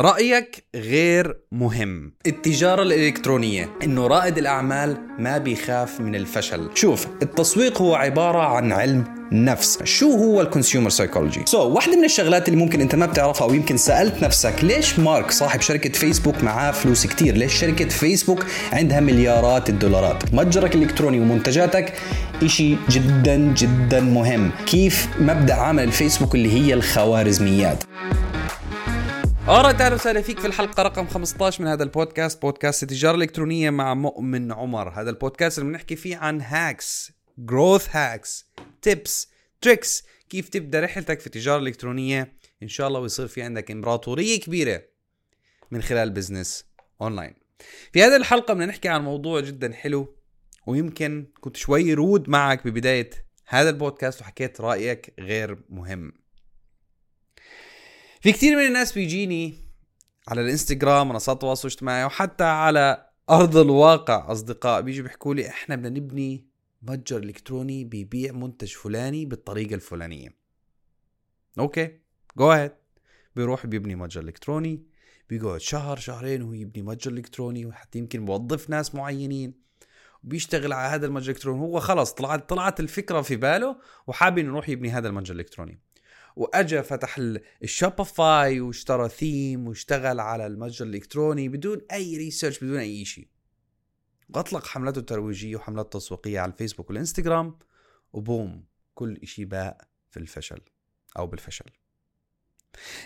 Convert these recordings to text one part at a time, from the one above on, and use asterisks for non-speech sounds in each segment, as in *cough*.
رأيك غير مهم. التجارة الإلكترونية إنه رائد الأعمال ما بيخاف من الفشل. شوف التسويق هو عبارة عن علم نفس. شو هو ال consumer psychology so so, واحدة من الشغلات اللي ممكن أنت ما بتعرفها أو يمكن سألت نفسك ليش مارك صاحب شركة فيسبوك معاه فلوس كتير؟ ليش شركة فيسبوك عندها مليارات الدولارات؟ متجرك الإلكتروني ومنتجاتك إشي جدا جدا مهم. كيف مبدأ عمل الفيسبوك اللي هي الخوارزميات؟ أورا أهلا وسهلا فيك في الحلقة رقم 15 من هذا البودكاست بودكاست التجارة الإلكترونية مع مؤمن عمر. هذا البودكاست اللي بنحكي فيه عن hacks growth hacks tips tricks كيف تبدأ رحلتك في التجارة الإلكترونية إن شاء الله ويصير في عندك إمبراطورية كبيرة من خلال business online في هذه الحلقة بدنا نحكي عن موضوع جدا حلو ويمكن كنت شوي rude معك ببداية هذا البودكاست وحكيت رأيك غير مهم. في كثير من الناس بيجيني على الإنستغرام منصات التواصل الاجتماعي وحتى على أرض الواقع أصدقاء بيجوا بيحكوا لي إحنا بدنا نبني متجر إلكتروني بيبيع منتج فلاني بالطريقة الفلانية. okay go ahead بيروح بيبني متجر إلكتروني بيقعد شهر شهرين وهو يبني متجر إلكتروني وحتى يمكن بوظف ناس معينين وبيشتغل على هذا المتجر الالكتروني هو خلص طلعت طلعت الفكرة في باله وحابب إنه يروح يبني هذا المتجر الالكتروني وأجا فتح ال Shopify واشترى ثيم واشتغل على المتجر الإلكتروني بدون أي research بدون أي شيء. واطلق حملته الترويجية وحملات تسويقيه على الفيسبوك والإنستغرام و boom كل شيء باء في الفشل أو بالفشل.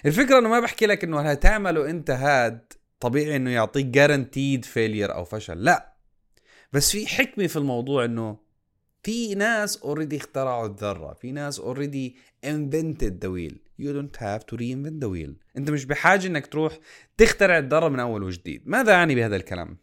الفكرة إنه ما بحكي لك إنه هتعمله أنت هاد طبيعي إنه يعطيك guaranteed failure أو فشل؟ لا. بس في حكمة في الموضوع إنه في ناس already اخترعوا الذرة في ناس already invented the wheel. You don't have to reinvent the wheel. انت مش بحاجة انك تروح تخترع الذرة من أول وجديد. ماذا اعني بهذا الكلام؟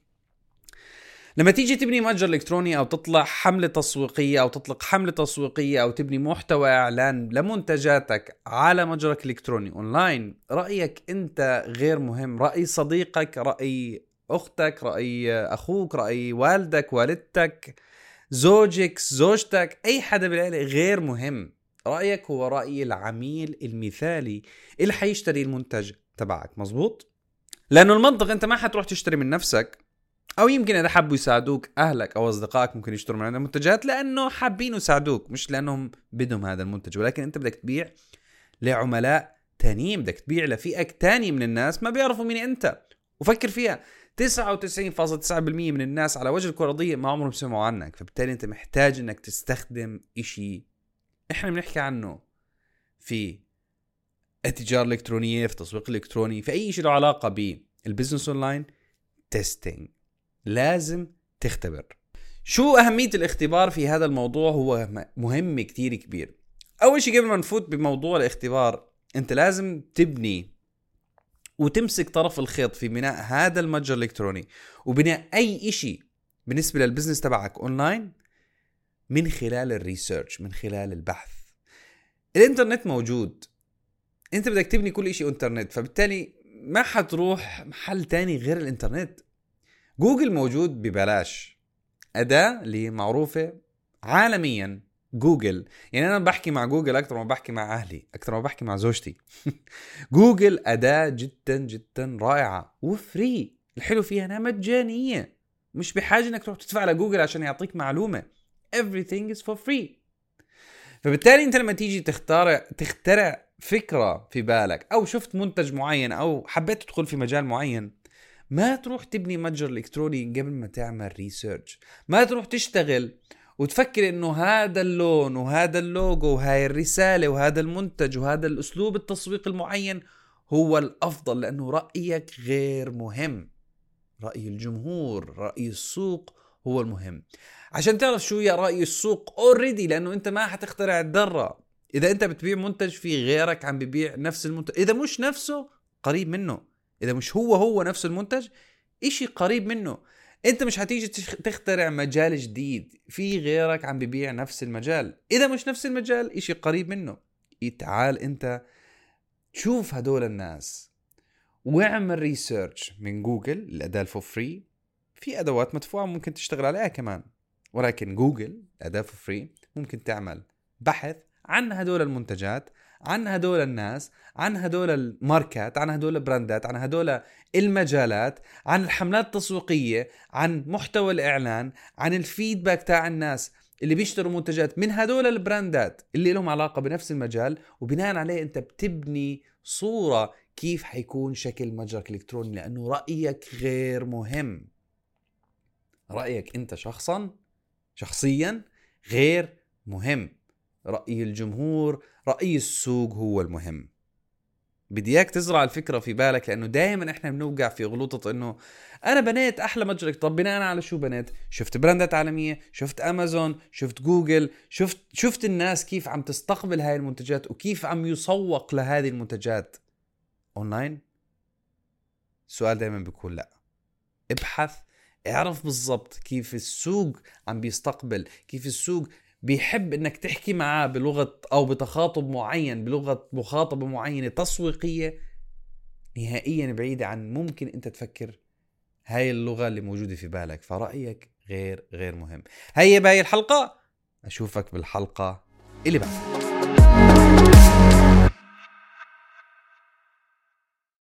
لما تيجي تبني متجر إلكتروني أو تطلع حملة تسويقية أو تطلق حملة تسويقية أو تبني محتوى إعلان لمنتجاتك على متجرك الالكتروني اونلاين رأيك أنت غير مهم. رأي صديقك رأي أختك رأي أخوك رأي والدك والدتك. زوجك زوجتك أي حدا بالعيلة غير مهم. رأيك هو رأي العميل المثالي اللي حيشتري المنتج تبعك مزبوط لأنه المنطق أنت ما حتروح تشتري من نفسك أو يمكن إذا حبوا يساعدوك أهلك أو أصدقائك ممكن يشتروا من عندك منتجات لأنه حابين يساعدوك مش لأنهم بدهم هذا المنتج. ولكن أنت بدك تبيع لعملاء تانيين بدك تبيع لفئة تانية من الناس ما بيعرفوا مين أنت. وفكر فيها 99.9% من الناس على وجه الكرة الارضيه ما عمرهم سمعوا عنك. فبالتالي انت محتاج انك تستخدم إشي. إحنا بنحكي عنه في التجارة الإلكترونية في التسويق الإلكتروني في أي شيء له علاقة بال business online testing لازم تختبر. شو أهمية الاختبار في هذا الموضوع؟ هو مهم كتير كبير. أول شيء قبل ما نفوت بموضوع الاختبار أنت لازم تبني وتمسك طرف الخيط في بناء هذا المتجر الإلكتروني وبناء أي إشي بالنسبة لل business تبعك أونلاين من خلال ال research من خلال البحث. الإنترنت موجود. أنت بدك تبني كل شيء إنترنت فبالتالي ما حتروح محل تاني غير الإنترنت. جوجل موجود ببلاش. أداة اللي معروفة عالميا. جوجل. يعني أنا بحكي مع جوجل أكثر ما بحكي مع أهلي أكثر ما بحكي مع زوجتي. *laughs* جوجل أداة جدا جدا رائعة. و free. الحلو فيها أنها مجانية. مش بحاجة أنك تروح تدفع لجوجل عشان يعطيك معلومة. Everything is for free. فبالتالي أنت لما تيجي تختار تخترع فكرة في بالك أو شفت منتج معين أو حبيت تدخل في مجال معين ما تروح تبني متجر إلكتروني قبل ما تعمل research ما تروح تشتغل وتفكر إنه هذا اللون وهذا اللوجو وهاي الرسالة وهذا المنتج وهذا الأسلوب التسويق المعين هو الأفضل لأنه رأيك غير مهم. رأي الجمهور رأي السوق هو المهم. عشان تعرف شو هي رأي السوق already لأنه أنت ما حتخترع الذرة. إذا أنت بتبيع منتج في غيرك عم ببيع نفس المنتج. إذا مش نفسه قريب منه. إذا مش هو هو نفس المنتج إشي قريب منه. انت مش هتيجي تخترع مجال جديد. في غيرك عم ببيع نفس المجال. إذا مش نفس المجال إشي قريب منه. تعال أنت شوف هدول الناس. واعمل research من جوجل الاداه ال for free في أدوات مدفوعة ممكن تشتغل عليها كمان. ولكن جوجل اداه for free ممكن تعمل بحث عن هدول المنتجات عن هدول الناس عن هدول الماركات عن هدول البراندات عن هدول المجالات عن الحملات التسويقية عن محتوى الإعلان عن الفيدباك تاع الناس اللي بيشتروا منتجات من هدول البراندات اللي لهم علاقة بنفس المجال وبناء عليه أنت بتبني صورة كيف حيكون شكل متجرك الإلكتروني لأنه رأيك غير مهم. رأيك أنت شخصا شخصيا غير مهم. رأي الجمهور رأي السوق هو المهم. بدي إياك تزرع الفكرة في بالك لأنه دائما إحنا بنوقع في غلطة إنه أنا بنيت أحلى متجر طب بناء على شو بنيت؟ شفت براندات عالمية شفت أمازون شفت جوجل شفت شفت الناس كيف عم تستقبل هاي المنتجات وكيف عم يسوق لهذه المنتجات. أونلاين؟ السؤال دائما بيكون لا. ابحث اعرف بالضبط كيف السوق عم بيستقبل كيف السوق بيحب إنك تحكي معاه بلغة أو بتخاطب معين بلغة مخاطبة معينة تسويقية نهائيا بعيدة عن ممكن أنت تفكر هاي اللغة اللي موجودة في بالك فرأيك غير غير مهم. هيا بهاي الحلقة أشوفك بالحلقة اللي بعدها.